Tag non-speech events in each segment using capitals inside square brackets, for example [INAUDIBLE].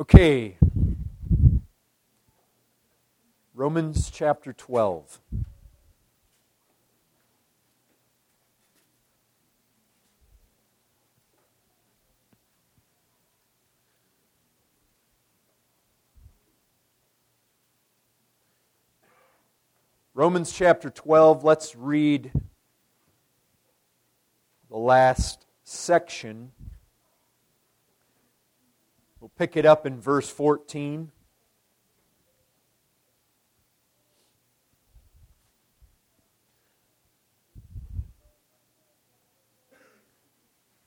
Okay. Romans chapter 12. Romans chapter 12, let's read the last section. We'll pick it up in verse 14.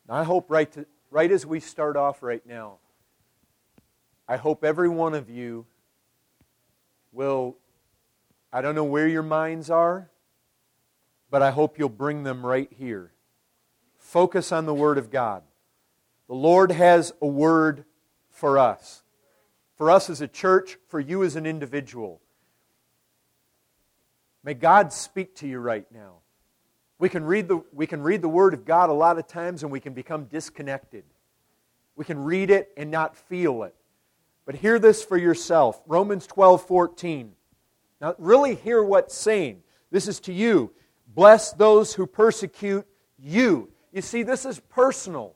I hope right, to, right as we start off right now, I hope every one of you will I don't know where your minds are, but I hope you'll bring them right here. Focus on the Word of God. The Lord has a word for us. For us as a church, for you as an individual. May God speak to you right now. We can read the, we can read the Word of God a lot of times and we can become disconnected. We can read it and not feel it. But hear this for yourself Romans 12 14. Now, really hear what's saying. This is to you. Bless those who persecute you. You see, this is personal.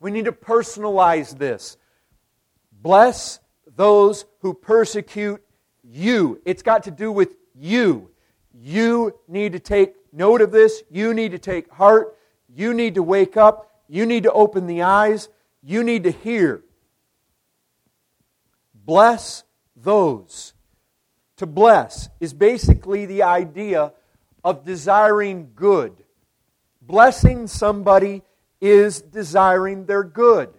We need to personalize this. Bless those who persecute you. It's got to do with you. You need to take note of this. You need to take heart. You need to wake up. You need to open the eyes. You need to hear. Bless those to bless is basically the idea of desiring good. Blessing somebody is desiring their good.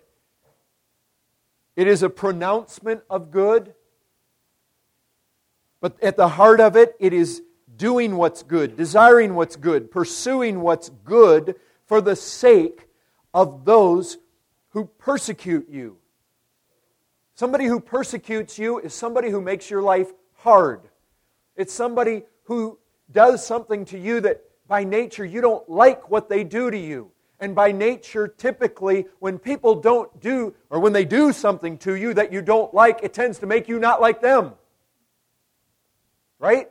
It is a pronouncement of good, but at the heart of it, it is doing what's good, desiring what's good, pursuing what's good for the sake of those who persecute you. Somebody who persecutes you is somebody who makes your life hard. It's somebody who does something to you that by nature you don't like what they do to you. And by nature, typically, when people don't do, or when they do something to you that you don't like, it tends to make you not like them. Right?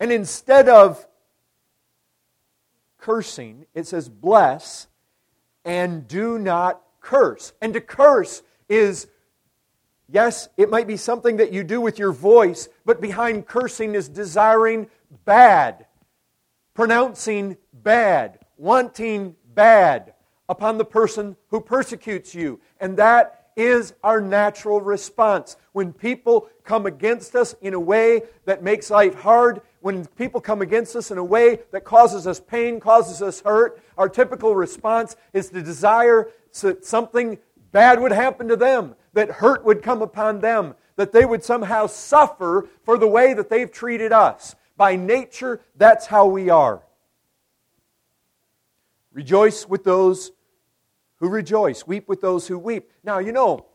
And instead of cursing, it says bless and do not curse. And to curse is Yes, it might be something that you do with your voice, but behind cursing is desiring bad, pronouncing bad, wanting bad upon the person who persecutes you. And that is our natural response. When people come against us in a way that makes life hard, when people come against us in a way that causes us pain, causes us hurt, our typical response is to desire that something bad would happen to them that hurt would come upon them, that they would somehow suffer for the way that they've treated us. By nature, that's how we are. Rejoice with those who rejoice, weep with those who weep. Now, you know,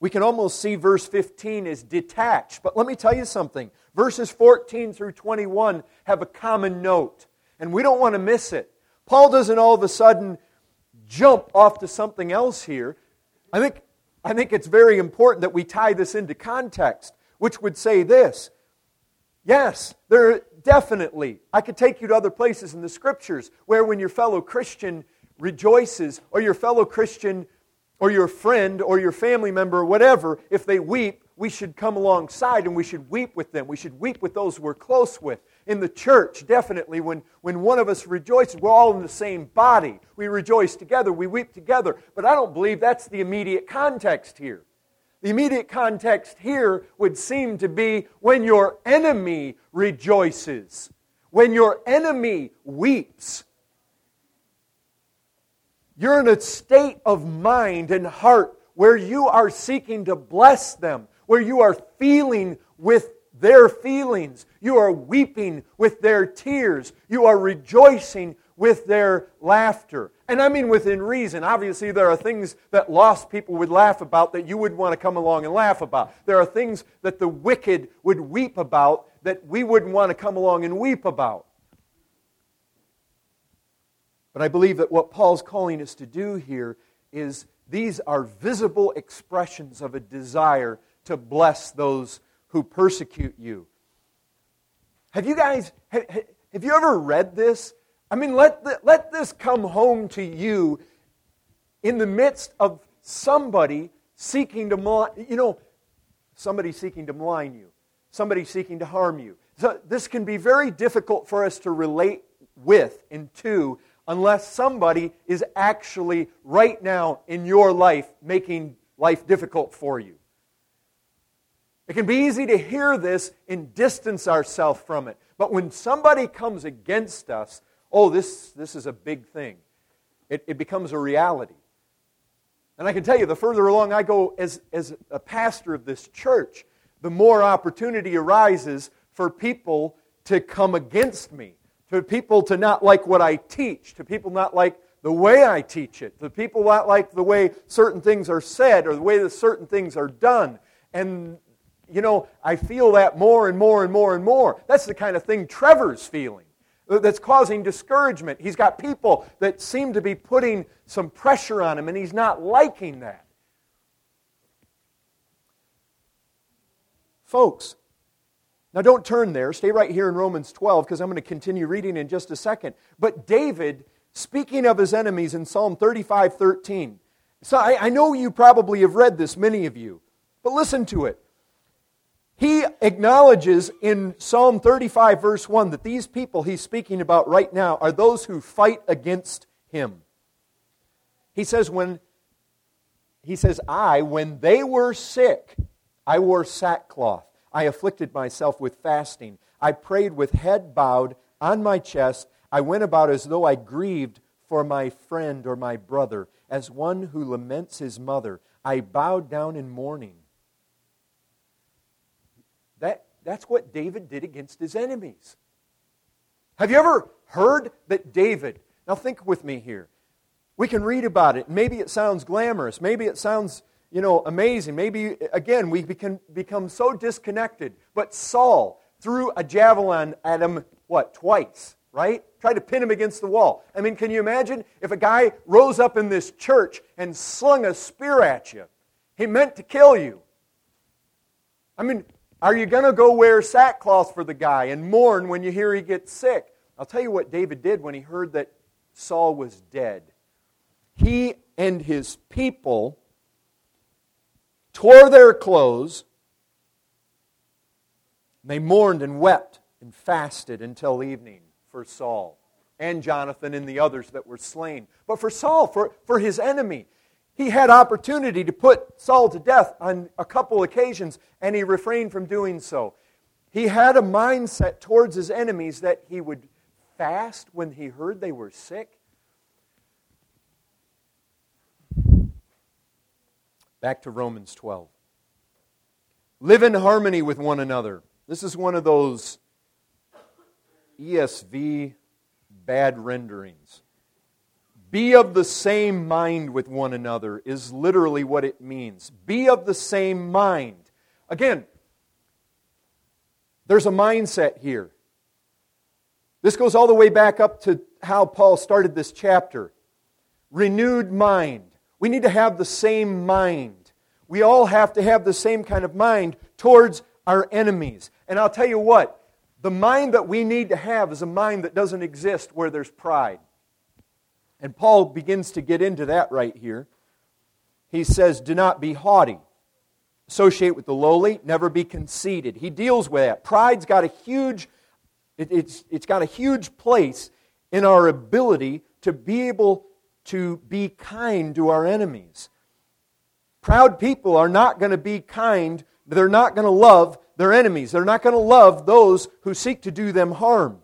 we can almost see verse 15 as detached, but let me tell you something. Verses 14 through 21 have a common note, and we don't want to miss it. Paul doesn't all of a sudden jump off to something else here. I think I think it's very important that we tie this into context, which would say this Yes, there definitely, I could take you to other places in the scriptures where when your fellow Christian rejoices, or your fellow Christian, or your friend, or your family member, or whatever, if they weep, we should come alongside and we should weep with them. We should weep with those we're close with in the church, definitely, when, when one of us rejoices, we're all in the same body. We rejoice together, we weep together. But I don't believe that's the immediate context here. The immediate context here would seem to be when your enemy rejoices, when your enemy weeps. You're in a state of mind and heart where you are seeking to bless them, where you are feeling with their feelings. You are weeping with their tears. You are rejoicing with their laughter. And I mean within reason. Obviously, there are things that lost people would laugh about that you wouldn't want to come along and laugh about. There are things that the wicked would weep about that we wouldn't want to come along and weep about. But I believe that what Paul's calling us to do here is these are visible expressions of a desire to bless those who persecute you. Have you guys, have, have you ever read this? I mean, let, the, let this come home to you in the midst of somebody seeking to, you know, somebody seeking to malign you, somebody seeking to harm you. So this can be very difficult for us to relate with and to unless somebody is actually right now in your life making life difficult for you. It can be easy to hear this and distance ourselves from it. But when somebody comes against us, oh, this, this is a big thing. It, it becomes a reality. And I can tell you, the further along I go as, as a pastor of this church, the more opportunity arises for people to come against me, to people to not like what I teach, to people not like the way I teach it, to people not like the way certain things are said or the way that certain things are done. And, you know, I feel that more and more and more and more. That's the kind of thing Trevor's feeling Uh, that's causing discouragement. He's got people that seem to be putting some pressure on him, and he's not liking that. Folks, now don't turn there. Stay right here in Romans 12 because I'm going to continue reading in just a second. But David, speaking of his enemies in Psalm 35 13. So I, I know you probably have read this, many of you, but listen to it. He acknowledges in Psalm 35, verse 1, that these people he's speaking about right now are those who fight against him. He says, when he says, I, when they were sick, I wore sackcloth. I afflicted myself with fasting. I prayed with head bowed on my chest. I went about as though I grieved for my friend or my brother, as one who laments his mother. I bowed down in mourning. That, that's what David did against his enemies. Have you ever heard that David, now think with me here. We can read about it. Maybe it sounds glamorous. Maybe it sounds, you know, amazing. Maybe, again, we can become so disconnected. But Saul threw a javelin at him, what, twice, right? Tried to pin him against the wall. I mean, can you imagine if a guy rose up in this church and slung a spear at you? He meant to kill you. I mean, are you going to go wear sackcloth for the guy and mourn when you hear he gets sick? I'll tell you what David did when he heard that Saul was dead. He and his people tore their clothes. They mourned and wept and fasted until evening for Saul and Jonathan and the others that were slain. But for Saul, for, for his enemy, he had opportunity to put Saul to death on a couple occasions, and he refrained from doing so. He had a mindset towards his enemies that he would fast when he heard they were sick. Back to Romans 12. Live in harmony with one another. This is one of those ESV bad renderings. Be of the same mind with one another is literally what it means. Be of the same mind. Again, there's a mindset here. This goes all the way back up to how Paul started this chapter. Renewed mind. We need to have the same mind. We all have to have the same kind of mind towards our enemies. And I'll tell you what, the mind that we need to have is a mind that doesn't exist where there's pride. And Paul begins to get into that right here. He says, Do not be haughty. Associate with the lowly, never be conceited. He deals with that. Pride's got a huge, it, it's, it's got a huge place in our ability to be able to be kind to our enemies. Proud people are not going to be kind, they're not going to love their enemies. They're not going to love those who seek to do them harm.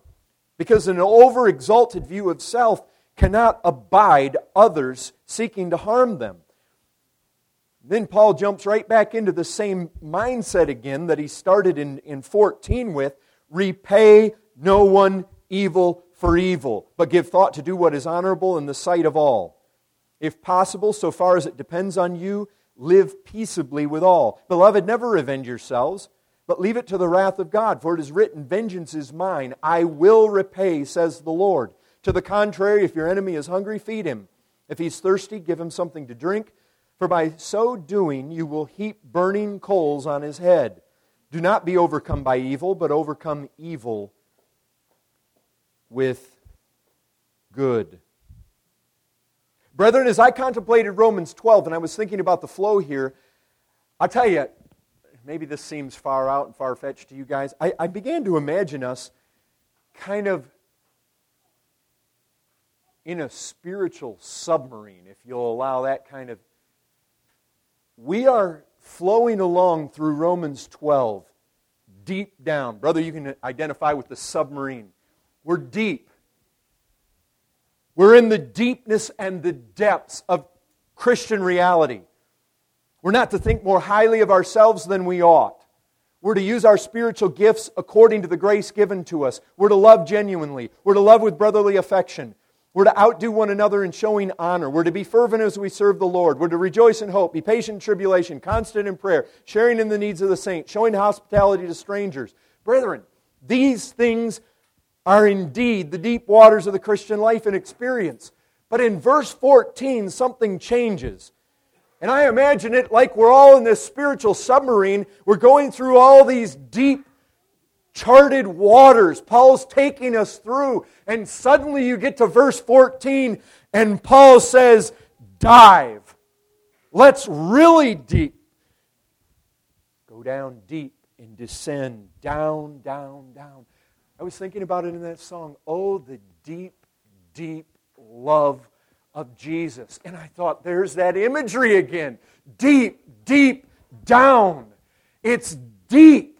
Because an over exalted view of self cannot abide others seeking to harm them. Then Paul jumps right back into the same mindset again that he started in, in 14 with repay no one evil for evil, but give thought to do what is honorable in the sight of all. If possible, so far as it depends on you, live peaceably with all. Beloved, never revenge yourselves, but leave it to the wrath of God, for it is written, Vengeance is mine, I will repay, says the Lord. To the contrary, if your enemy is hungry, feed him. If he's thirsty, give him something to drink, for by so doing you will heap burning coals on his head. Do not be overcome by evil, but overcome evil with good. Brethren, as I contemplated Romans 12 and I was thinking about the flow here, I'll tell you, maybe this seems far out and far fetched to you guys. I, I began to imagine us kind of in a spiritual submarine, if you'll allow that kind of. We are flowing along through Romans 12, deep down. Brother, you can identify with the submarine. We're deep. We're in the deepness and the depths of Christian reality. We're not to think more highly of ourselves than we ought. We're to use our spiritual gifts according to the grace given to us. We're to love genuinely. We're to love with brotherly affection. We're to outdo one another in showing honor. We're to be fervent as we serve the Lord. We're to rejoice in hope, be patient in tribulation, constant in prayer, sharing in the needs of the saints, showing hospitality to strangers. Brethren, these things are indeed the deep waters of the Christian life and experience. But in verse 14, something changes. And I imagine it like we're all in this spiritual submarine. We're going through all these deep charted waters. Paul's taking us through. And suddenly you get to verse 14, and Paul says, Dive. Let's really deep. Go down deep and descend down, down, down. I was thinking about it in that song. Oh, the deep, deep love of Jesus. And I thought, there's that imagery again. Deep, deep, down. It's deep.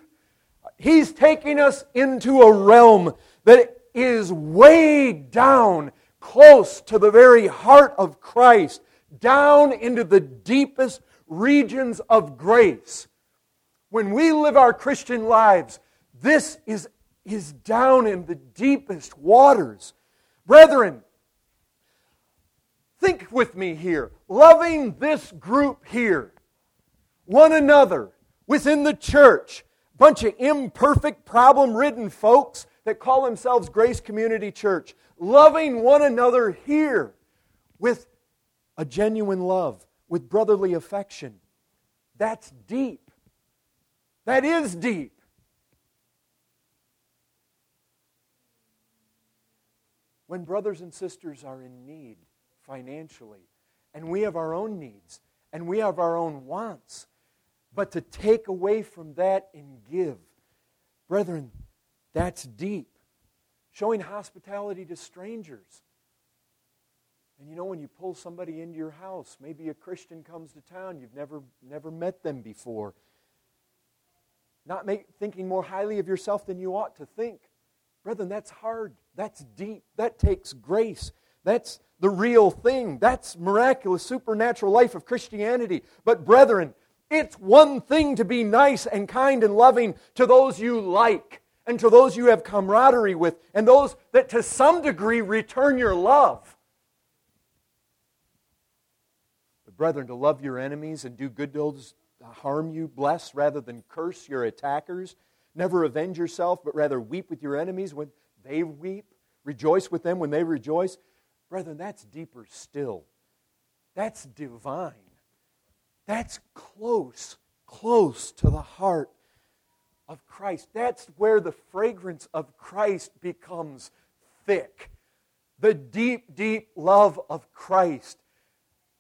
He's taking us into a realm that is way down, close to the very heart of Christ, down into the deepest regions of grace. When we live our Christian lives, this is, is down in the deepest waters. Brethren, think with me here. Loving this group here, one another, within the church, bunch of imperfect, problem ridden folks that call themselves Grace Community Church, loving one another here with a genuine love, with brotherly affection. That's deep. That is deep. When brothers and sisters are in need financially, and we have our own needs, and we have our own wants, but to take away from that and give. Brethren, that's deep. Showing hospitality to strangers. And you know, when you pull somebody into your house, maybe a Christian comes to town, you've never, never met them before. Not make, thinking more highly of yourself than you ought to think. Brethren, that's hard. That's deep. That takes grace. That's the real thing. That's miraculous, supernatural life of Christianity. But, brethren, it's one thing to be nice and kind and loving to those you like and to those you have camaraderie with and those that to some degree return your love. But, brethren, to love your enemies and do good to those harm you, bless rather than curse your attackers, never avenge yourself, but rather weep with your enemies when they weep, rejoice with them when they rejoice. Brethren, that's deeper still. That's divine. That's close, close to the heart of Christ. That's where the fragrance of Christ becomes thick. The deep, deep love of Christ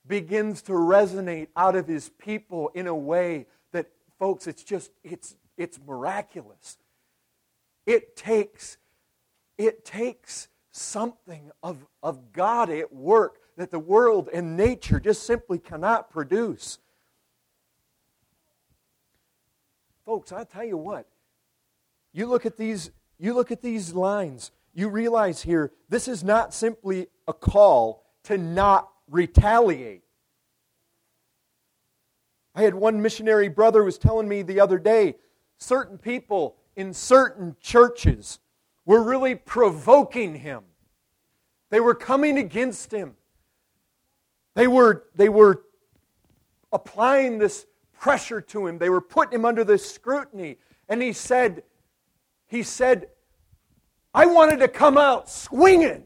begins to resonate out of his people in a way that, folks, it's just, it's, it's miraculous. It takes, it takes something of, of God at work that the world and nature just simply cannot produce. Folks, I tell you what, you look at these, you look at these lines, you realize here, this is not simply a call to not retaliate. I had one missionary brother was telling me the other day, certain people in certain churches were really provoking him. They were coming against him. They were, they were applying this pressure to him. They were putting him under this scrutiny. And he said, he said, I wanted to come out swinging.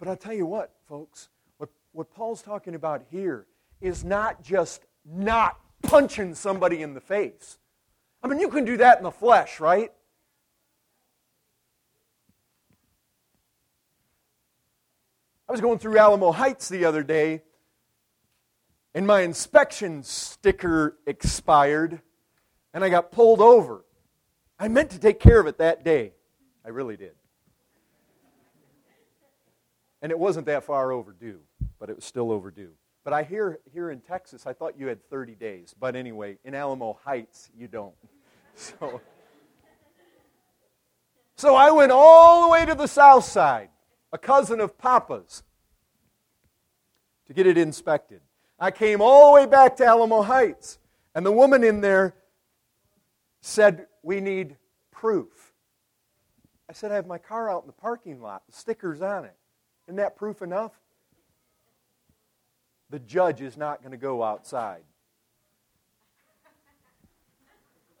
But I'll tell you what, folks, what what Paul's talking about here is not just not punching somebody in the face. I mean, you can do that in the flesh, right? I was going through Alamo Heights the other day, and my inspection sticker expired, and I got pulled over. I meant to take care of it that day. I really did. And it wasn't that far overdue, but it was still overdue. But I hear here in Texas, I thought you had 30 days. But anyway, in Alamo Heights, you don't. [LAUGHS] So, so I went all the way to the south side, a cousin of Papa's, to get it inspected. I came all the way back to Alamo Heights, and the woman in there said, We need proof. I said, I have my car out in the parking lot, the sticker's on it. Isn't that proof enough? The judge is not going to go outside.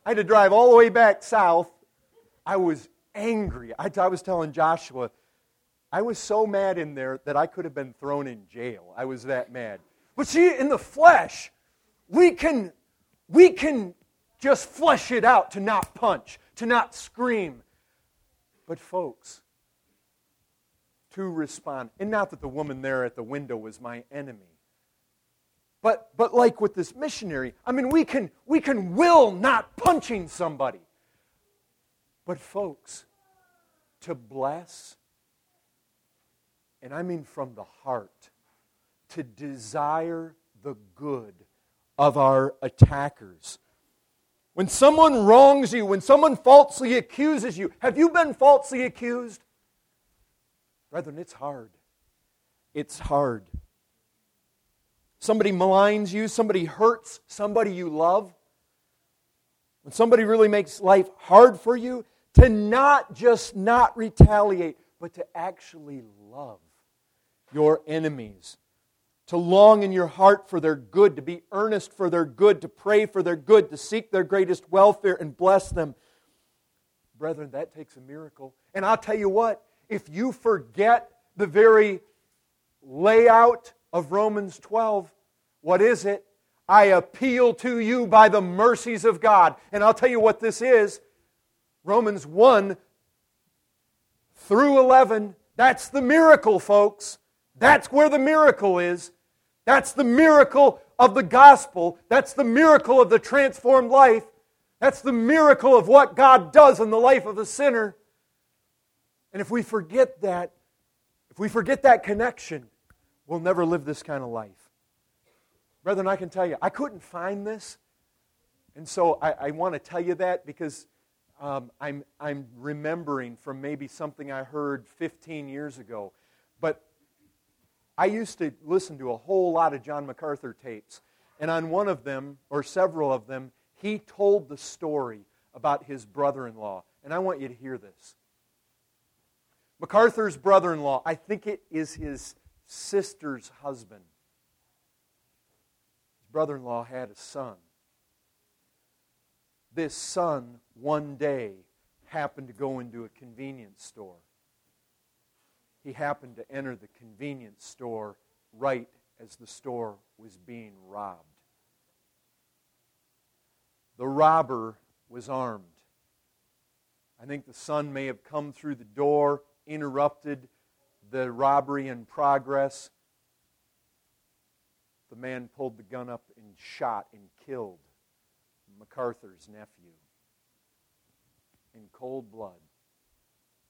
I had to drive all the way back south. I was angry. I, I was telling Joshua, I was so mad in there that I could have been thrown in jail. I was that mad. But see, in the flesh, we can, we can just flesh it out to not punch, to not scream. But, folks, to respond, and not that the woman there at the window was my enemy, but, but like with this missionary, I mean, we can, we can will not punching somebody. But, folks, to bless, and I mean from the heart, to desire the good of our attackers. When someone wrongs you, when someone falsely accuses you, have you been falsely accused? Brethren, it's hard. It's hard somebody maligns you, somebody hurts somebody you love, when somebody really makes life hard for you, to not just not retaliate, but to actually love your enemies, to long in your heart for their good, to be earnest for their good, to pray for their good, to seek their greatest welfare and bless them. Brethren, that takes a miracle. And I'll tell you what, if you forget the very layout of Romans 12. What is it? I appeal to you by the mercies of God. And I'll tell you what this is Romans 1 through 11. That's the miracle, folks. That's where the miracle is. That's the miracle of the gospel. That's the miracle of the transformed life. That's the miracle of what God does in the life of a sinner. And if we forget that, if we forget that connection, we'll never live this kind of life. Brethren, I can tell you, I couldn't find this. And so I, I want to tell you that because um, I'm, I'm remembering from maybe something I heard 15 years ago. But I used to listen to a whole lot of John MacArthur tapes. And on one of them, or several of them, he told the story about his brother in law. And I want you to hear this. MacArthur's brother in law, I think it is his sister's husband. His brother in law had a son. This son, one day, happened to go into a convenience store. He happened to enter the convenience store right as the store was being robbed. The robber was armed. I think the son may have come through the door, interrupted the robbery in progress, the man pulled the gun up and shot and killed MacArthur's nephew in cold blood,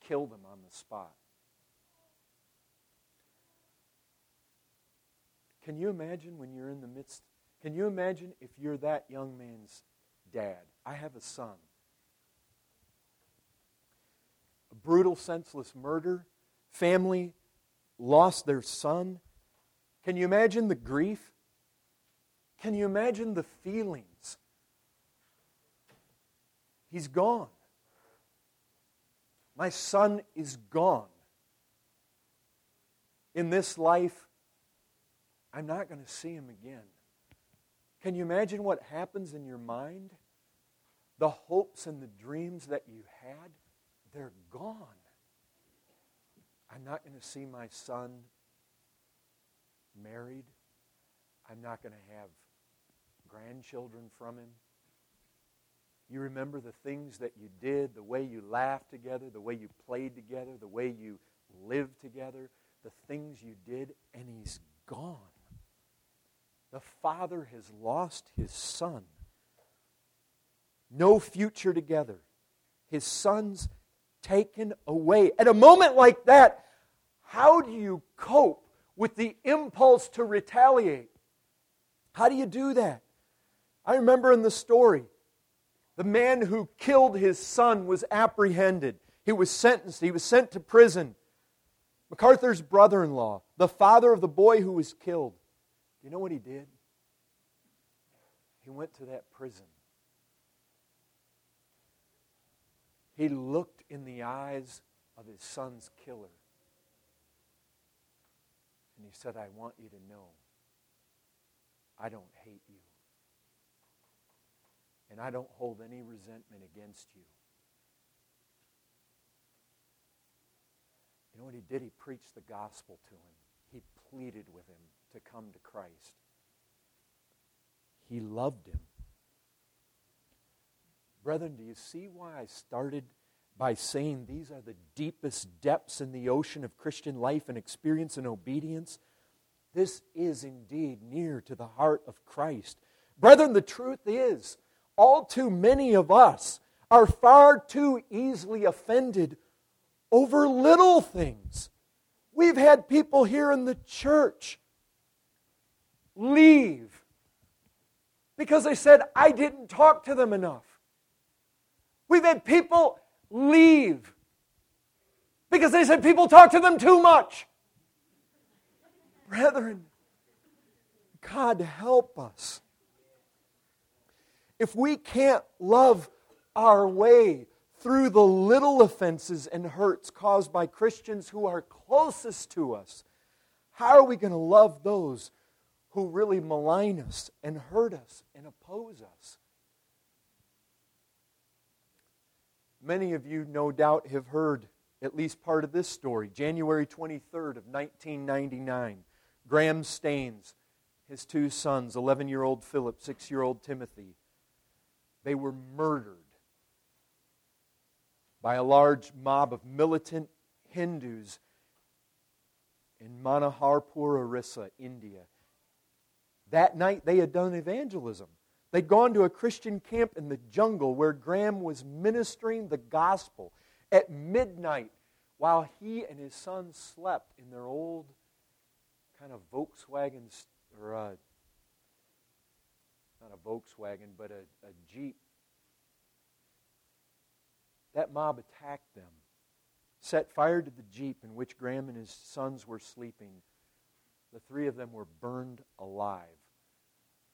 killed him on the spot. Can you imagine when you're in the midst? Can you imagine if you're that young man's dad? I have a son. A brutal, senseless murder family lost their son. Can you imagine the grief? Can you imagine the feelings? He's gone. My son is gone. In this life, I'm not going to see him again. Can you imagine what happens in your mind? The hopes and the dreams that you had, they're gone. I'm not going to see my son married. I'm not going to have grandchildren from him. You remember the things that you did, the way you laughed together, the way you played together, the way you lived together, the things you did, and he's gone. The father has lost his son. No future together. His son's taken away. At a moment like that, how do you cope with the impulse to retaliate? How do you do that? I remember in the story, the man who killed his son was apprehended. He was sentenced, he was sent to prison. MacArthur's brother in law, the father of the boy who was killed, do you know what he did? He went to that prison. He looked in the eyes of his son's killer. And he said, I want you to know I don't hate you. And I don't hold any resentment against you. You know what he did? He preached the gospel to him. He pleaded with him to come to Christ. He loved him. Brethren, do you see why I started by saying these are the deepest depths in the ocean of Christian life and experience and obedience? This is indeed near to the heart of Christ. Brethren, the truth is, all too many of us are far too easily offended over little things. We've had people here in the church leave because they said, I didn't talk to them enough. We've had people leave because they said people talk to them too much. Brethren, God help us. If we can't love our way through the little offenses and hurts caused by Christians who are closest to us, how are we going to love those who really malign us and hurt us and oppose us? Many of you, no doubt, have heard at least part of this story. January 23rd of 1999, Graham Staines, his two sons, 11-year-old Philip, 6-year-old Timothy, they were murdered by a large mob of militant Hindus in Manoharpur, Orissa, India. That night they had done evangelism. They'd gone to a Christian camp in the jungle where Graham was ministering the gospel at midnight while he and his son slept in their old kind of Volkswagen, or a, not a Volkswagen, but a, a Jeep that mob attacked them, set fire to the jeep in which Graham and his sons were sleeping. The three of them were burned alive.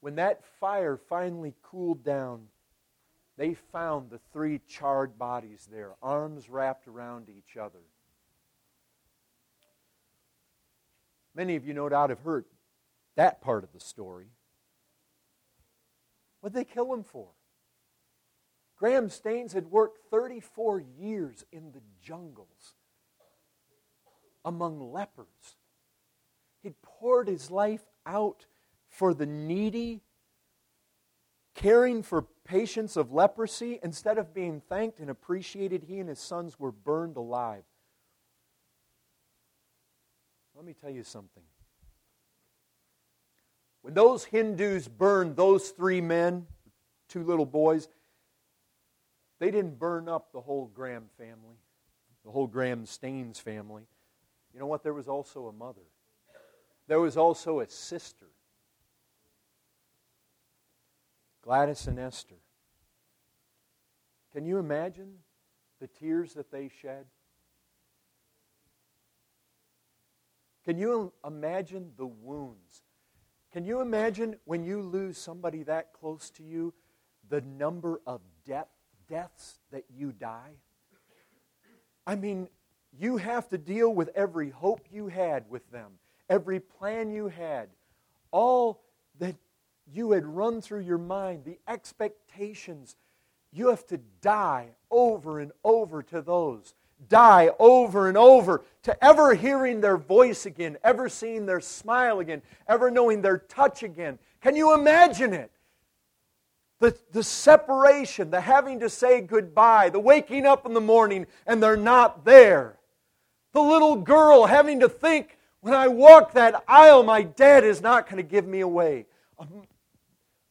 When that fire finally cooled down, they found the three charred bodies there, arms wrapped around each other. Many of you, no doubt, have heard that part of the story. What did they kill him for? Graham Staines had worked 34 years in the jungles among lepers. He'd poured his life out for the needy, caring for patients of leprosy. Instead of being thanked and appreciated, he and his sons were burned alive. Let me tell you something. When those Hindus burned those three men, two little boys, they didn't burn up the whole Graham family, the whole Graham Staines family. You know what? There was also a mother, there was also a sister. Gladys and Esther. Can you imagine the tears that they shed? Can you imagine the wounds? Can you imagine when you lose somebody that close to you, the number of death deaths that you die? I mean, you have to deal with every hope you had with them, every plan you had, all that you had run through your mind, the expectations. You have to die over and over to those die over and over to ever hearing their voice again, ever seeing their smile again, ever knowing their touch again. Can you imagine it? The, the separation, the having to say goodbye, the waking up in the morning and they're not there. The little girl having to think, when I walk that aisle, my dad is not going to give me away. Um,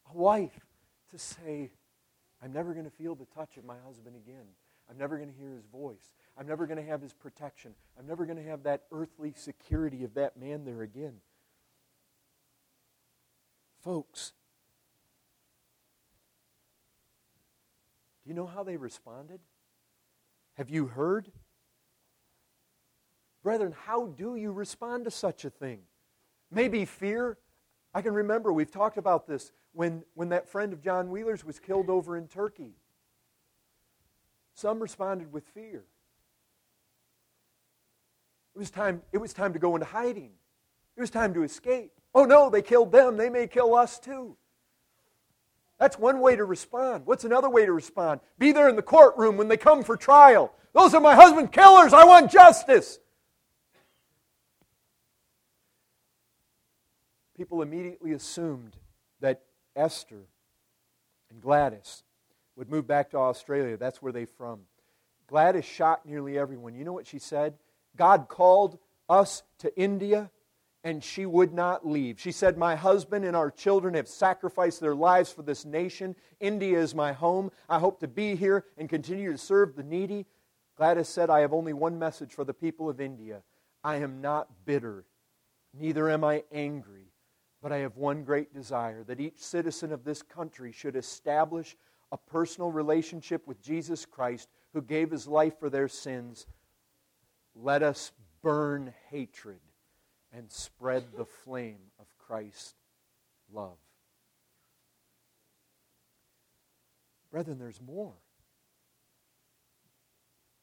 A, wife to say, I'm never going to feel the touch of my husband again. I'm never going to hear his voice. I'm never going to have his protection. I'm never going to have that earthly security of that man there again. Folks, do you know how they responded? Have you heard? Brethren, how do you respond to such a thing? Maybe fear. I can remember, we've talked about this when, when that friend of John Wheeler's was killed over in Turkey. Some responded with fear. It was time, it was time to go into hiding. It was time to escape. Oh no, they killed them. They may kill us too. That's one way to respond. What's another way to respond? Be there in the courtroom when they come for trial. Those are my husband killers. I want justice. People immediately assumed that Esther and Gladys would move back to Australia. That's where they're from. Gladys shocked nearly everyone. You know what she said? God called us to India and she would not leave. She said, My husband and our children have sacrificed their lives for this nation. India is my home. I hope to be here and continue to serve the needy. Gladys said, I have only one message for the people of India I am not bitter, neither am I angry, but I have one great desire that each citizen of this country should establish a personal relationship with Jesus Christ who gave his life for their sins. Let us burn hatred and spread the flame of Christ's love. Brethren, there's more.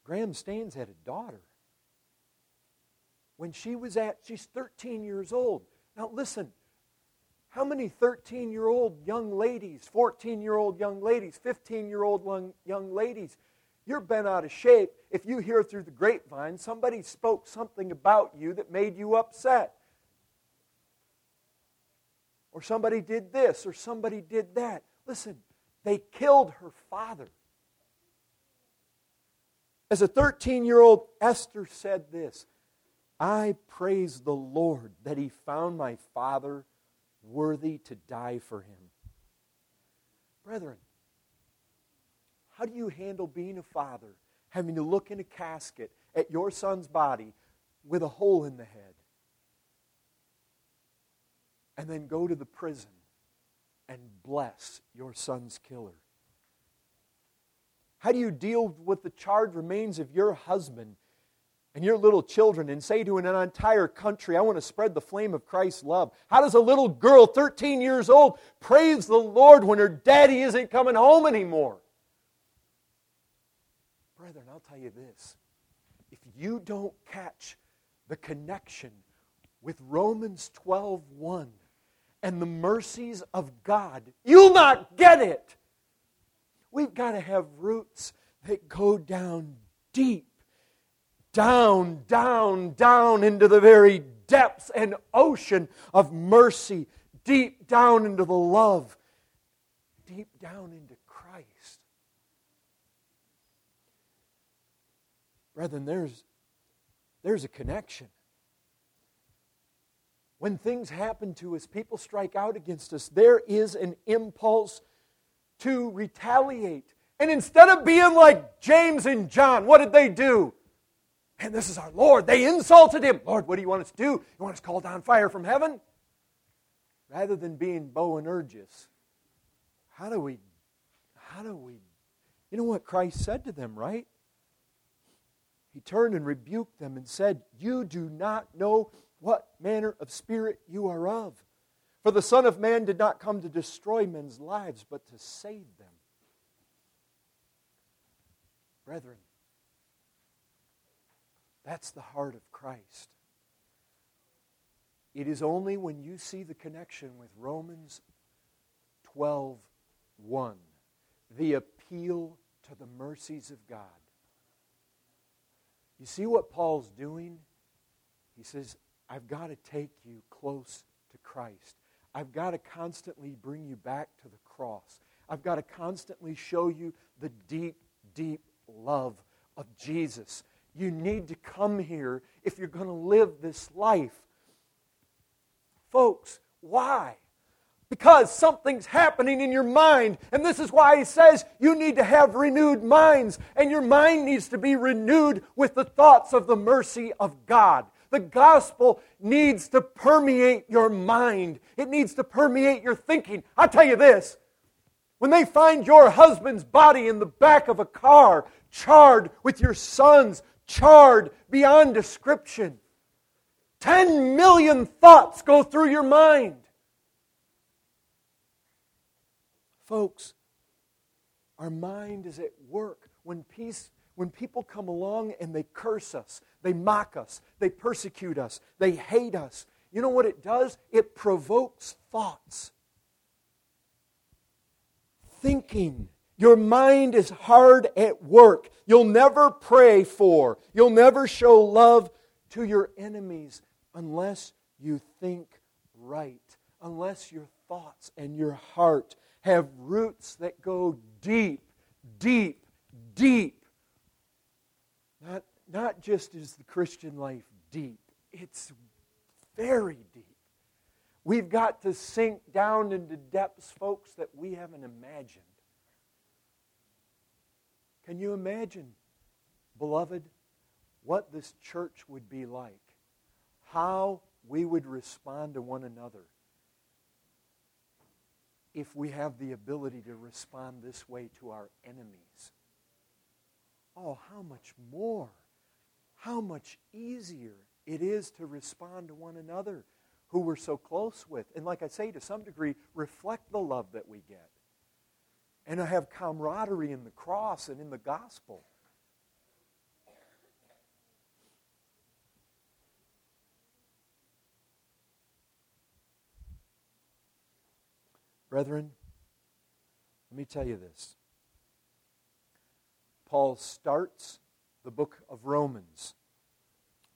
Graham Staines had a daughter. When she was at, she's 13 years old. Now listen, how many 13 year old young ladies, 14 year old young ladies, 15 year old young ladies, you're bent out of shape if you hear through the grapevine somebody spoke something about you that made you upset? Or somebody did this, or somebody did that. Listen, they killed her father. As a 13 year old, Esther said this I praise the Lord that he found my father worthy to die for him. Brethren, how do you handle being a father, having to look in a casket at your son's body with a hole in the head, and then go to the prison and bless your son's killer? How do you deal with the charred remains of your husband and your little children and say to an entire country, I want to spread the flame of Christ's love? How does a little girl, 13 years old, praise the Lord when her daddy isn't coming home anymore? Brethren, I'll tell you this. If you don't catch the connection with Romans 12 1 and the mercies of God, you'll not get it. We've got to have roots that go down deep down, down, down into the very depths and ocean of mercy, deep down into the love, deep down into Christ. Brethren, there's, there's a connection. When things happen to us, people strike out against us, there is an impulse to retaliate. And instead of being like James and John, what did they do? And this is our Lord. They insulted him. Lord, what do you want us to do? You want us to call down fire from heaven? Rather than being Boanerges, how do we, how do we, you know what Christ said to them, right? He turned and rebuked them and said, You do not know what manner of spirit you are of. For the Son of Man did not come to destroy men's lives, but to save them. Brethren, that's the heart of Christ. It is only when you see the connection with Romans 12 1, the appeal to the mercies of God, You see what Paul's doing? He says, I've got to take you close to Christ. I've got to constantly bring you back to the cross. I've got to constantly show you the deep, deep love of Jesus. You need to come here if you're going to live this life. Folks, why? Because something's happening in your mind. And this is why he says you need to have renewed minds. And your mind needs to be renewed with the thoughts of the mercy of God. The gospel needs to permeate your mind, it needs to permeate your thinking. I'll tell you this when they find your husband's body in the back of a car, charred with your son's, charred beyond description, 10 million thoughts go through your mind. Folks, our mind is at work when peace when people come along and they curse us, they mock us, they persecute us, they hate us, you know what it does? It provokes thoughts. Thinking. Your mind is hard at work. You'll never pray for, you'll never show love to your enemies unless you think right, unless your thoughts and your heart have roots that go deep, deep, deep not, not just is the Christian life deep, it's very deep. We've got to sink down into depths, folks, that we haven't imagined. Can you imagine, beloved, what this church would be like? How we would respond to one another if we have the ability to respond this way to our enemies. Oh, how much more, how much easier it is to respond to one another who we're so close with. And like I say, to some degree, reflect the love that we get. And to have camaraderie in the cross and in the gospel. Brethren, let me tell you this. Paul starts the book of Romans.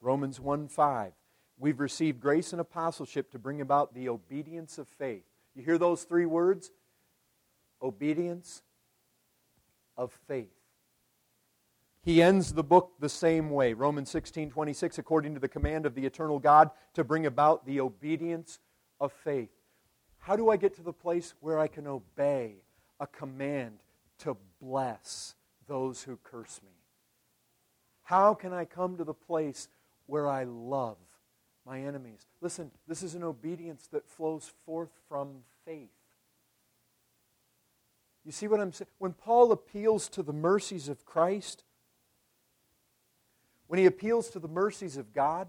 Romans 1 5. We've received grace and apostleship to bring about the obedience of faith. You hear those three words? Obedience of faith. He ends the book the same way. Romans 16 26, according to the command of the eternal God, to bring about the obedience of faith. How do I get to the place where I can obey a command to bless? those who curse me? How can I come to the place where I love my enemies? Listen, this is an obedience that flows forth from faith. You see what I'm saying? When Paul appeals to the mercies of Christ, when he appeals to the mercies of God,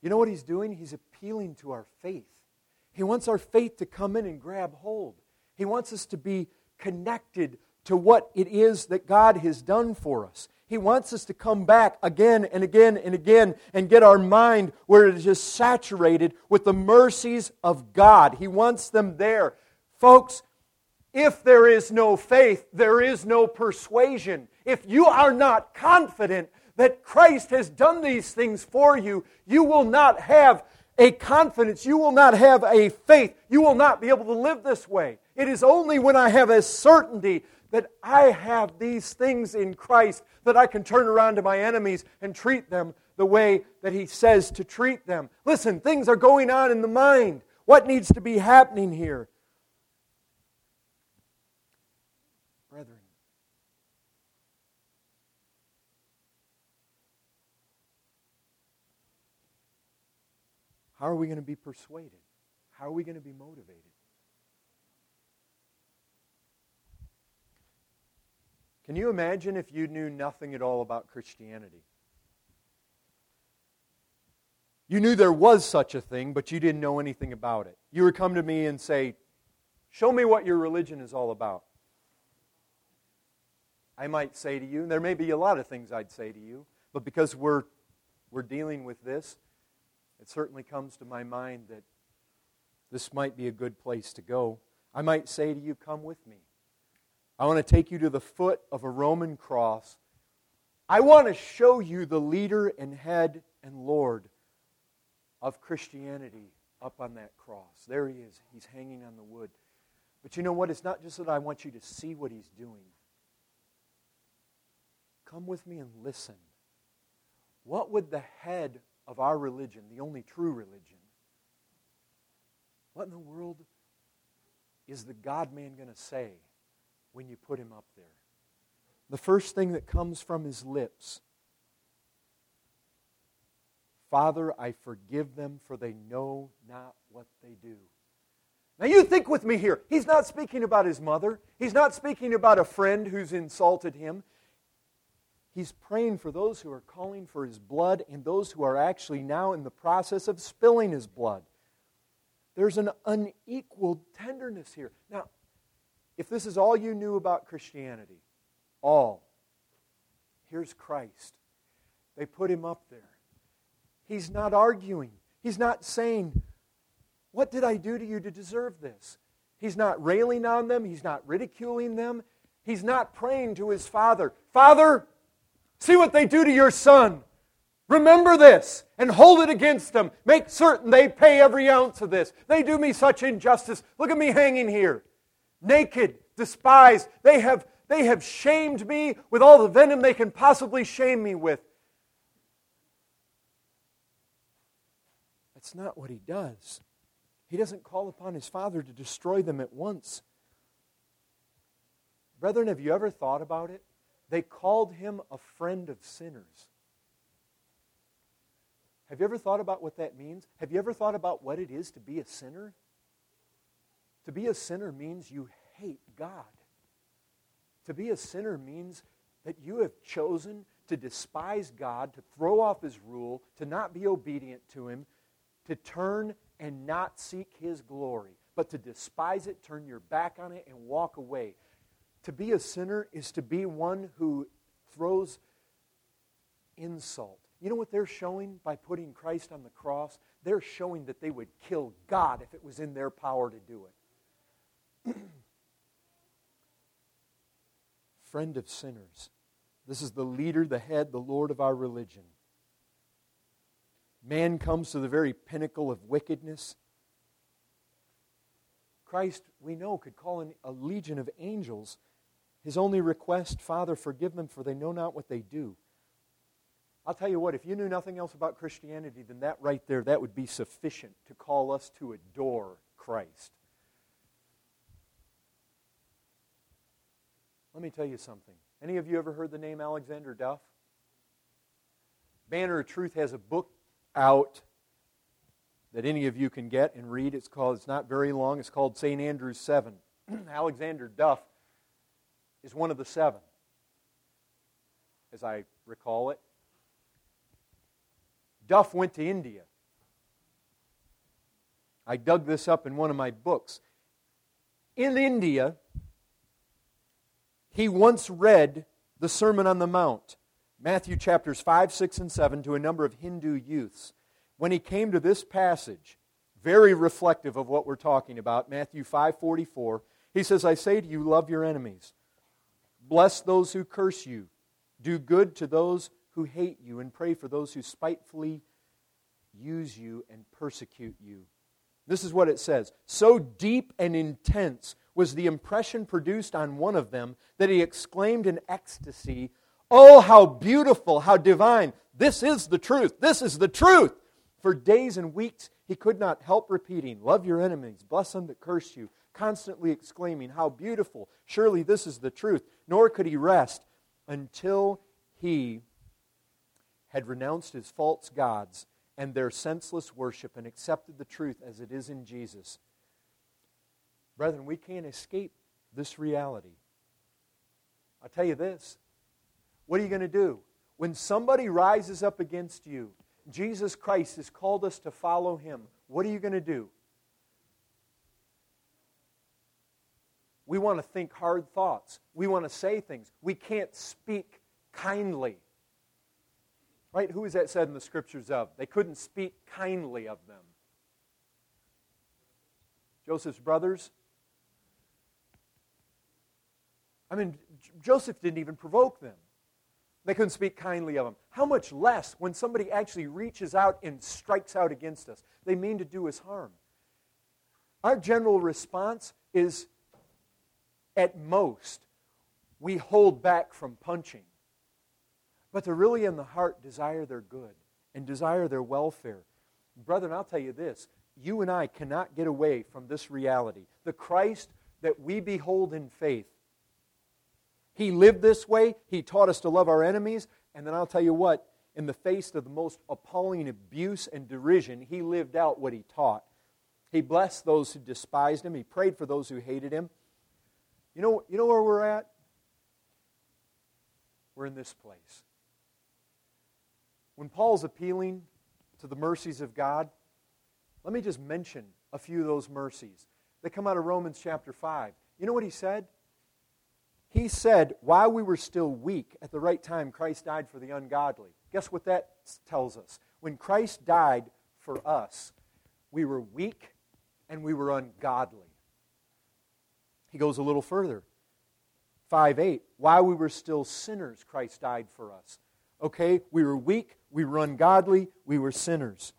you know what he's doing? He's appealing to our faith. He wants our faith to come in and grab hold. He wants us to be connected to what it is that God has done for us. He wants us to come back again and again and again and get our mind where it is just saturated with the mercies of God. He wants them there. Folks, if there is no faith, there is no persuasion. If you are not confident that Christ has done these things for you, you will not have a confidence. You will not have a faith. You will not be able to live this way. It is only when I have a certainty that I have these things in Christ that I can turn around to my enemies and treat them the way that He says to treat them. Listen, things are going on in the mind. What needs to be happening here? Brethren, how are we going to be persuaded? How are we going to be motivated? Can you imagine if you knew nothing at all about Christianity? You knew there was such a thing, but you didn't know anything about it. You would come to me and say, Show me what your religion is all about. I might say to you, and there may be a lot of things I'd say to you, but because we're, we're dealing with this, it certainly comes to my mind that this might be a good place to go. I might say to you, Come with me. I want to take you to the foot of a Roman cross I want to show you the leader and head and Lord of Christianity up on that cross. There he is. He's hanging on the wood. But you know what? It's not just that I want you to see what he's doing. Come with me and listen. What would the head of our religion, the only true religion, what in the world is the God man going to say when you put him up there? The first thing that comes from his lips Father, I forgive them, for they know not what they do. Now, you think with me here. He's not speaking about his mother, he's not speaking about a friend who's insulted him. He's praying for those who are calling for his blood and those who are actually now in the process of spilling his blood. There's an unequaled tenderness here. Now, if this is all you knew about Christianity, all, here's Christ. They put him up there. He's not arguing. He's not saying, What did I do to you to deserve this? He's not railing on them. He's not ridiculing them. He's not praying to his father, Father, see what they do to your son. Remember this and hold it against them. Make certain they pay every ounce of this. They do me such injustice. Look at me hanging here, naked, despised. They have, they have shamed me with all the venom they can possibly shame me with. That's not what he does. He doesn't call upon his Father to destroy them at once. Brethren, have you ever thought about it? They called him a friend of sinners. Have you ever thought about what that means? Have you ever thought about what it is to be a sinner? To be a sinner means you hate God. To be a sinner means that you have chosen to despise God, to throw off His rule, to not be obedient to Him, to turn and not seek His glory, but to despise it, turn your back on it, and walk away. To be a sinner is to be one who throws insult. You know what they're showing by putting Christ on the cross? They're showing that they would kill God if it was in their power to do it. [CLEARS THROAT] Friend of sinners. This is the leader, the head, the Lord of our religion. Man comes to the very pinnacle of wickedness. Christ, we know, could call in a legion of angels. His only request, Father, forgive them, for they know not what they do. I'll tell you what, if you knew nothing else about Christianity, then that right there, that would be sufficient to call us to adore Christ. Let me tell you something. Any of you ever heard the name Alexander Duff? Banner of Truth has a book out that any of you can get and read. It's called, it's not very long, it's called St. Andrew's Seven. [CLEARS THROAT] Alexander Duff is one of the seven, as I recall it. Duff went to India. I dug this up in one of my books. In India, he once read the Sermon on the Mount. Matthew chapters 5, 6, and 7 to a number of Hindu youths. When he came to this passage, very reflective of what we're talking about, Matthew 5:44, he says, "I say to you, love your enemies. Bless those who curse you. Do good to those who hate you and pray for those who spitefully use you and persecute you." This is what it says. So deep and intense was the impression produced on one of them that he exclaimed in ecstasy, Oh, how beautiful, how divine. This is the truth. This is the truth. For days and weeks, he could not help repeating, Love your enemies, bless them that curse you, constantly exclaiming, How beautiful. Surely this is the truth. Nor could he rest until he had renounced his false gods and their senseless worship and accepted the truth as it is in Jesus. Brethren, we can't escape this reality. I'll tell you this what are you going to do? When somebody rises up against you, Jesus Christ has called us to follow him. What are you going to do? We want to think hard thoughts. We want to say things. We can't speak kindly. Right? Who is that said in the scriptures of? They couldn't speak kindly of them. Joseph's brothers. I mean, Joseph didn't even provoke them. They couldn't speak kindly of them. How much less when somebody actually reaches out and strikes out against us? They mean to do us harm. Our general response is at most, we hold back from punching. But they really in the heart desire their good and desire their welfare. Brethren, I'll tell you this you and I cannot get away from this reality. The Christ that we behold in faith he lived this way. He taught us to love our enemies. And then I'll tell you what, in the face of the most appalling abuse and derision, he lived out what he taught. He blessed those who despised him, he prayed for those who hated him. You know, you know where we're at? We're in this place. When Paul's appealing to the mercies of God, let me just mention a few of those mercies. They come out of Romans chapter 5. You know what he said? He said, while we were still weak, at the right time, Christ died for the ungodly. Guess what that tells us? When Christ died for us, we were weak and we were ungodly. He goes a little further. 5 8. While we were still sinners, Christ died for us. Okay, we were weak, we were ungodly, we were sinners.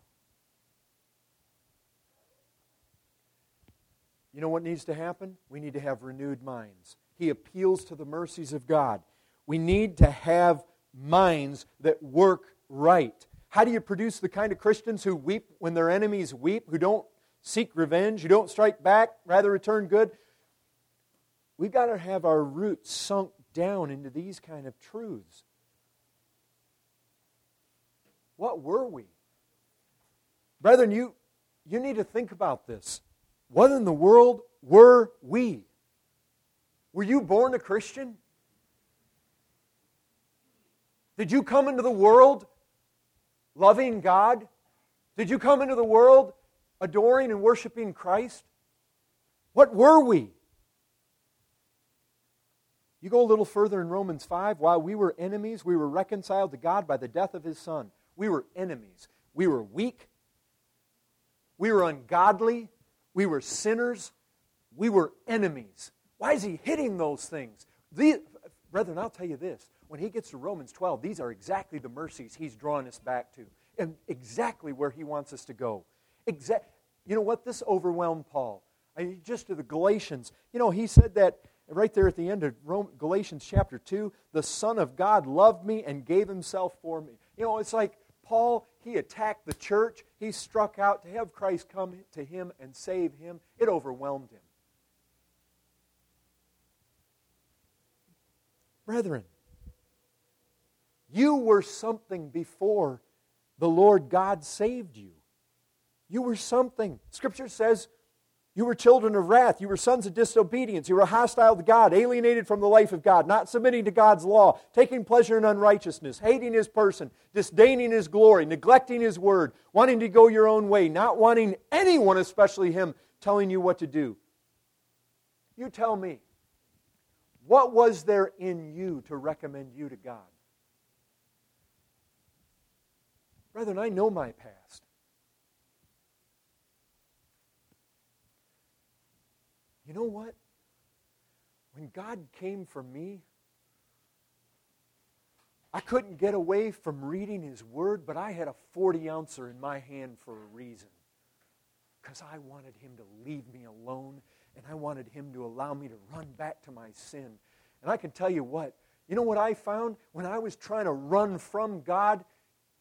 You know what needs to happen? We need to have renewed minds he appeals to the mercies of God. We need to have minds that work right. How do you produce the kind of Christians who weep when their enemies weep, who don't seek revenge, who don't strike back, rather return good? We've got to have our roots sunk down into these kind of truths. What were we? Brethren, you, you need to think about this. What in the world were we? Were you born a Christian? Did you come into the world loving God? Did you come into the world adoring and worshiping Christ? What were we? You go a little further in Romans 5. While we were enemies, we were reconciled to God by the death of His Son. We were enemies. We were weak. We were ungodly. We were sinners. We were enemies. Why is he hitting those things? The, brethren, I'll tell you this. When he gets to Romans 12, these are exactly the mercies he's drawing us back to and exactly where he wants us to go. Exact, you know what? This overwhelmed Paul. I mean, just to the Galatians, you know, he said that right there at the end of Rome, Galatians chapter 2 the Son of God loved me and gave himself for me. You know, it's like Paul, he attacked the church. He struck out to have Christ come to him and save him. It overwhelmed him. Brethren, you were something before the Lord God saved you. You were something. Scripture says you were children of wrath. You were sons of disobedience. You were hostile to God, alienated from the life of God, not submitting to God's law, taking pleasure in unrighteousness, hating His person, disdaining His glory, neglecting His word, wanting to go your own way, not wanting anyone, especially Him, telling you what to do. You tell me. What was there in you to recommend you to God? Brethren, I know my past. You know what? When God came for me, I couldn't get away from reading His Word, but I had a 40 ouncer in my hand for a reason. Because I wanted Him to leave me alone and I wanted Him to allow me to run back to my sin. And I can tell you what, you know what I found? When I was trying to run from God,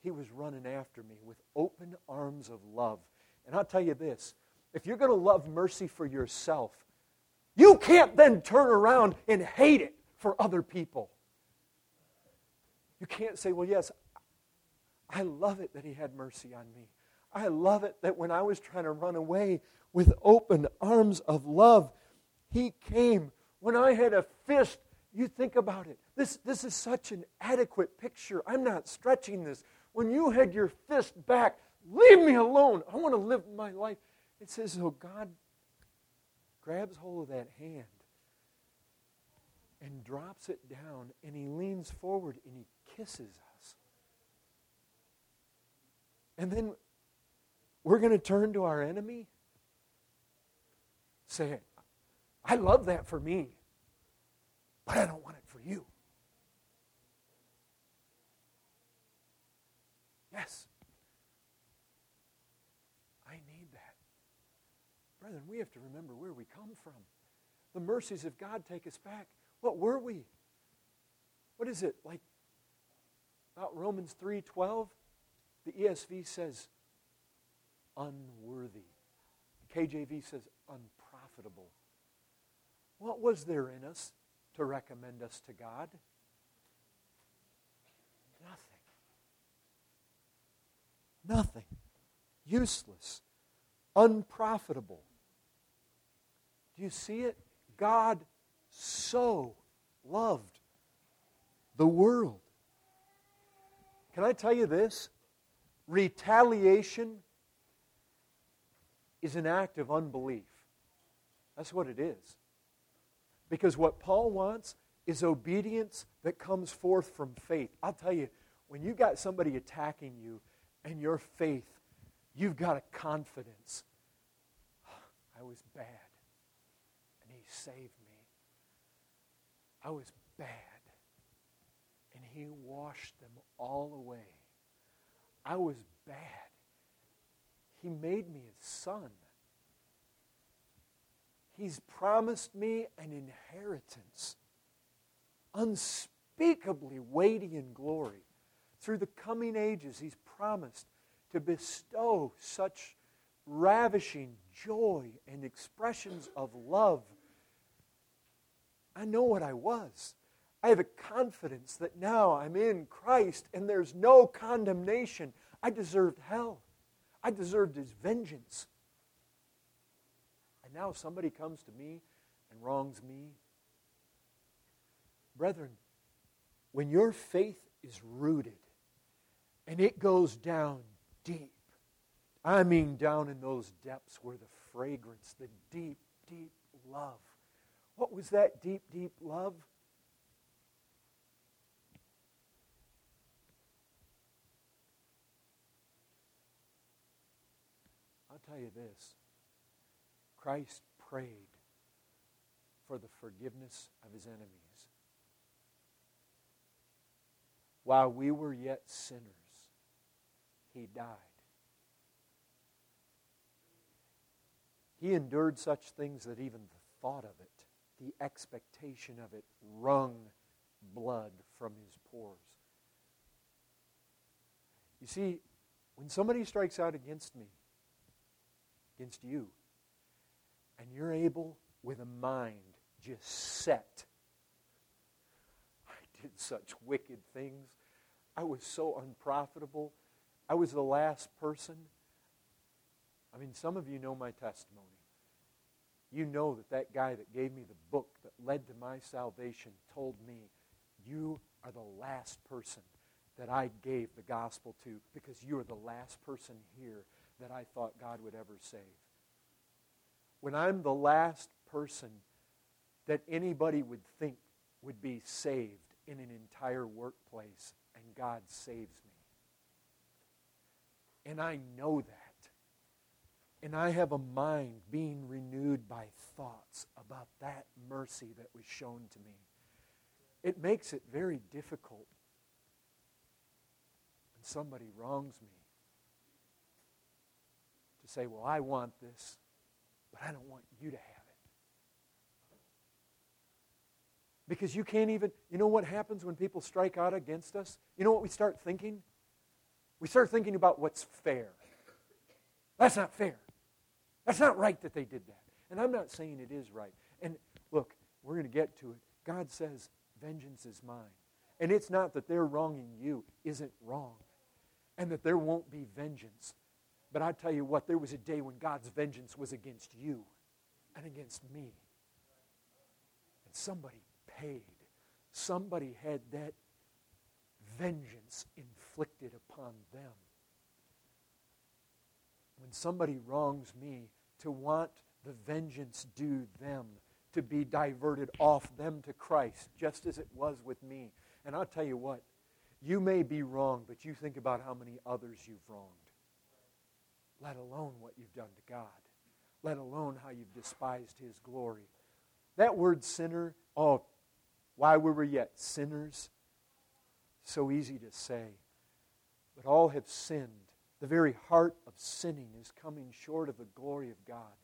He was running after me with open arms of love. And I'll tell you this if you're going to love mercy for yourself, you can't then turn around and hate it for other people. You can't say, well, yes, I love it that He had mercy on me. I love it that when I was trying to run away with open arms of love, He came. When I had a fist, you think about it. This, this is such an adequate picture. I'm not stretching this. When you had your fist back, leave me alone. I want to live my life. It says, oh, God grabs hold of that hand and drops it down, and he leans forward and he kisses us. And then we're going to turn to our enemy? Say, I love that for me, but I don't want it for you. Brethren, we have to remember where we come from. The mercies of God take us back. What were we? What is it? Like about Romans 3:12? The ESV says unworthy. KJV says unprofitable. What was there in us to recommend us to God? Nothing. Nothing. Useless. Unprofitable. Do you see it? God so loved the world. Can I tell you this? Retaliation is an act of unbelief. That's what it is. Because what Paul wants is obedience that comes forth from faith. I'll tell you, when you've got somebody attacking you and your faith, you've got a confidence. [SIGHS] I was bad, saved me. I was bad, and he washed them all away. I was bad. He made me his son. He's promised me an inheritance, unspeakably weighty in glory. Through the coming ages, He's promised to bestow such ravishing joy and expressions of love. I know what I was. I have a confidence that now I'm in Christ and there's no condemnation. I deserved hell. I deserved His vengeance. And now somebody comes to me and wrongs me. Brethren, when your faith is rooted and it goes down deep, I mean down in those depths where the fragrance, the deep, deep love. What was that deep, deep love? I'll tell you this Christ prayed for the forgiveness of his enemies. While we were yet sinners, he died. He endured such things that even the thought of it, the expectation of it, wrung blood from his pores. You see, when somebody strikes out against me, against you, and you're able, with a mind just set. I did such wicked things. I was so unprofitable. I was the last person. I mean, some of you know my testimony. You know that that guy that gave me the book that led to my salvation told me, You are the last person that I gave the gospel to because you are the last person here that I thought God would ever save when I'm the last person that anybody would think would be saved in an entire workplace, and God saves me. And I know that. And I have a mind being renewed by thoughts about that mercy that was shown to me. It makes it very difficult when somebody wrongs me to say, Well, I want this but I don't want you to have it. Because you can't even, you know what happens when people strike out against us? You know what we start thinking? We start thinking about what's fair. That's not fair. That's not right that they did that. And I'm not saying it is right. And look, we're going to get to it. God says, Vengeance is mine. And it's not that they're wronging you isn't wrong, and that there won't be vengeance. But I tell you what, there was a day when God's vengeance was against you and against me. And somebody paid. Somebody had that vengeance inflicted upon them. When somebody wrongs me, to want the vengeance due them, to be diverted off them to Christ, just as it was with me. And I'll tell you what, you may be wrong, but you think about how many others you've wronged let alone what you've done to God, let alone how you've despised His glory. That word sinner, oh, why were we yet sinners, so easy to say. But all have sinned. The very heart of sinning is coming short of the glory of God.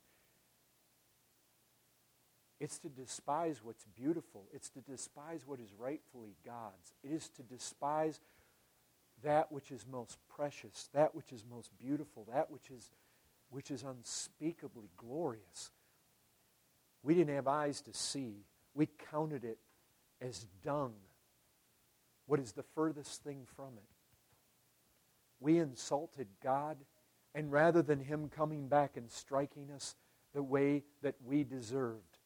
It's to despise what's beautiful. It's to despise what is rightfully God's. It is to despise that which is most precious, that which is most beautiful, that which is, which is unspeakably glorious. We didn't have eyes to see. We counted it as dung. What is the furthest thing from it? We insulted God, and rather than Him coming back and striking us the way that we deserved,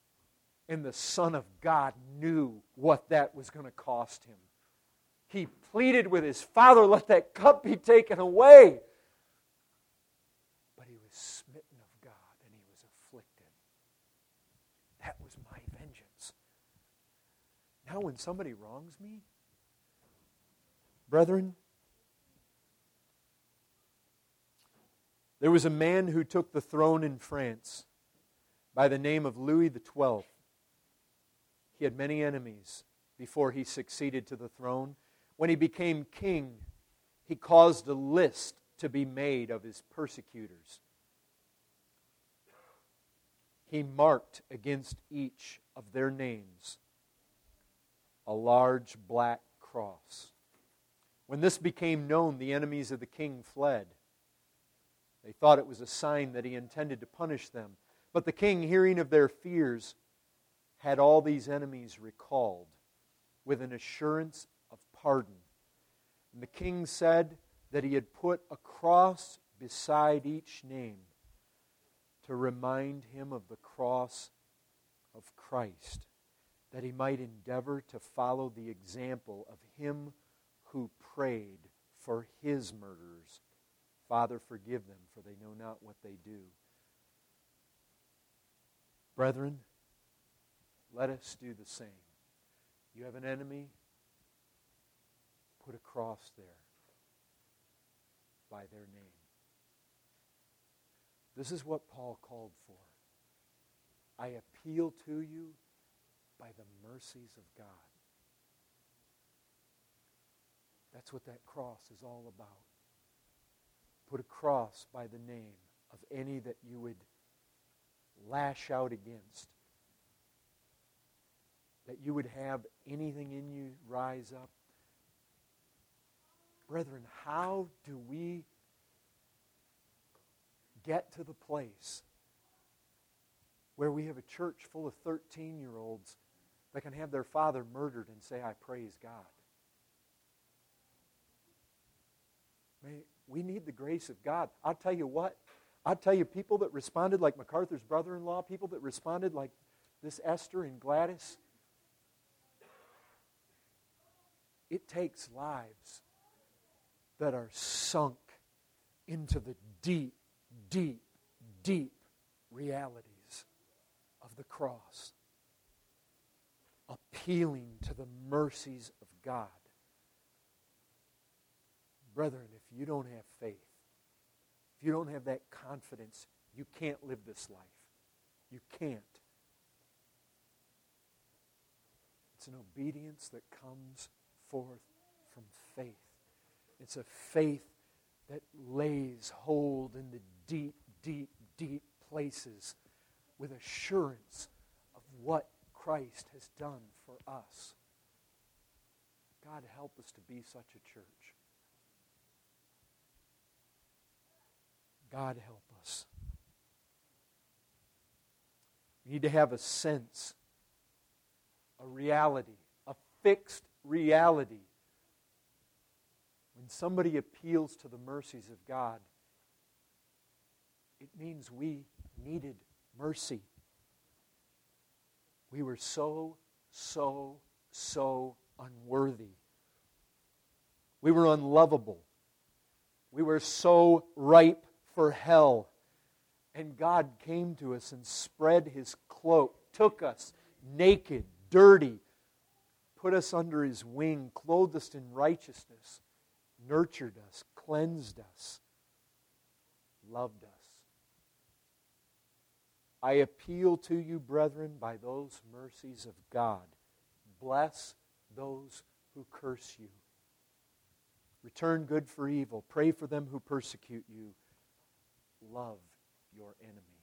and the Son of God knew what that was going to cost Him. He pleaded with His Father, let that cup be taken away. But He was smitten of God, and He was afflicted. That was my vengeance. Now, when somebody wrongs me, brethren, There was a man who took the throne in France by the name of Louis XII. He had many enemies before he succeeded to the throne. When he became king, he caused a list to be made of his persecutors. He marked against each of their names a large black cross. When this became known, the enemies of the king fled. They thought it was a sign that he intended to punish them. But the king, hearing of their fears, had all these enemies recalled with an assurance of pardon. And the king said that he had put a cross beside each name to remind him of the cross of Christ, that he might endeavor to follow the example of him who prayed for his murderers Father, forgive them, for they know not what they do. Brethren, let us do the same. You have an enemy, put a cross there by their name. This is what Paul called for. I appeal to you by the mercies of God. That's what that cross is all about put a cross by the name of any that you would lash out against. That you would have anything in you rise up. Brethren, how do we get to the place where we have a church full of 13 year olds that can have their father murdered and say, I praise God? May, we need the grace of God. I'll tell you what, I'll tell you, people that responded like MacArthur's brother in law, people that responded like this Esther and Gladys, it takes lives that are sunk into the deep, deep, deep realities of the cross, appealing to the mercies of God. Brethren, you don't have faith, if you don't have that confidence, you can't live this life. You can't. It's an obedience that comes forth from faith. It's a faith that lays hold in the deep, deep, deep places with assurance of what Christ has done for us. God, help us to be such a church. God help us. We need to have a sense, a reality, a fixed reality. When somebody appeals to the mercies of God, it means we needed mercy. We were so, so, so unworthy. We were unlovable. We were so ripe for hell. And God came to us and spread his cloak, took us naked, dirty, put us under his wing, clothed us in righteousness, nurtured us, cleansed us, loved us. I appeal to you, brethren, by those mercies of God. Bless those who curse you. Return good for evil. Pray for them who persecute you love your enemies.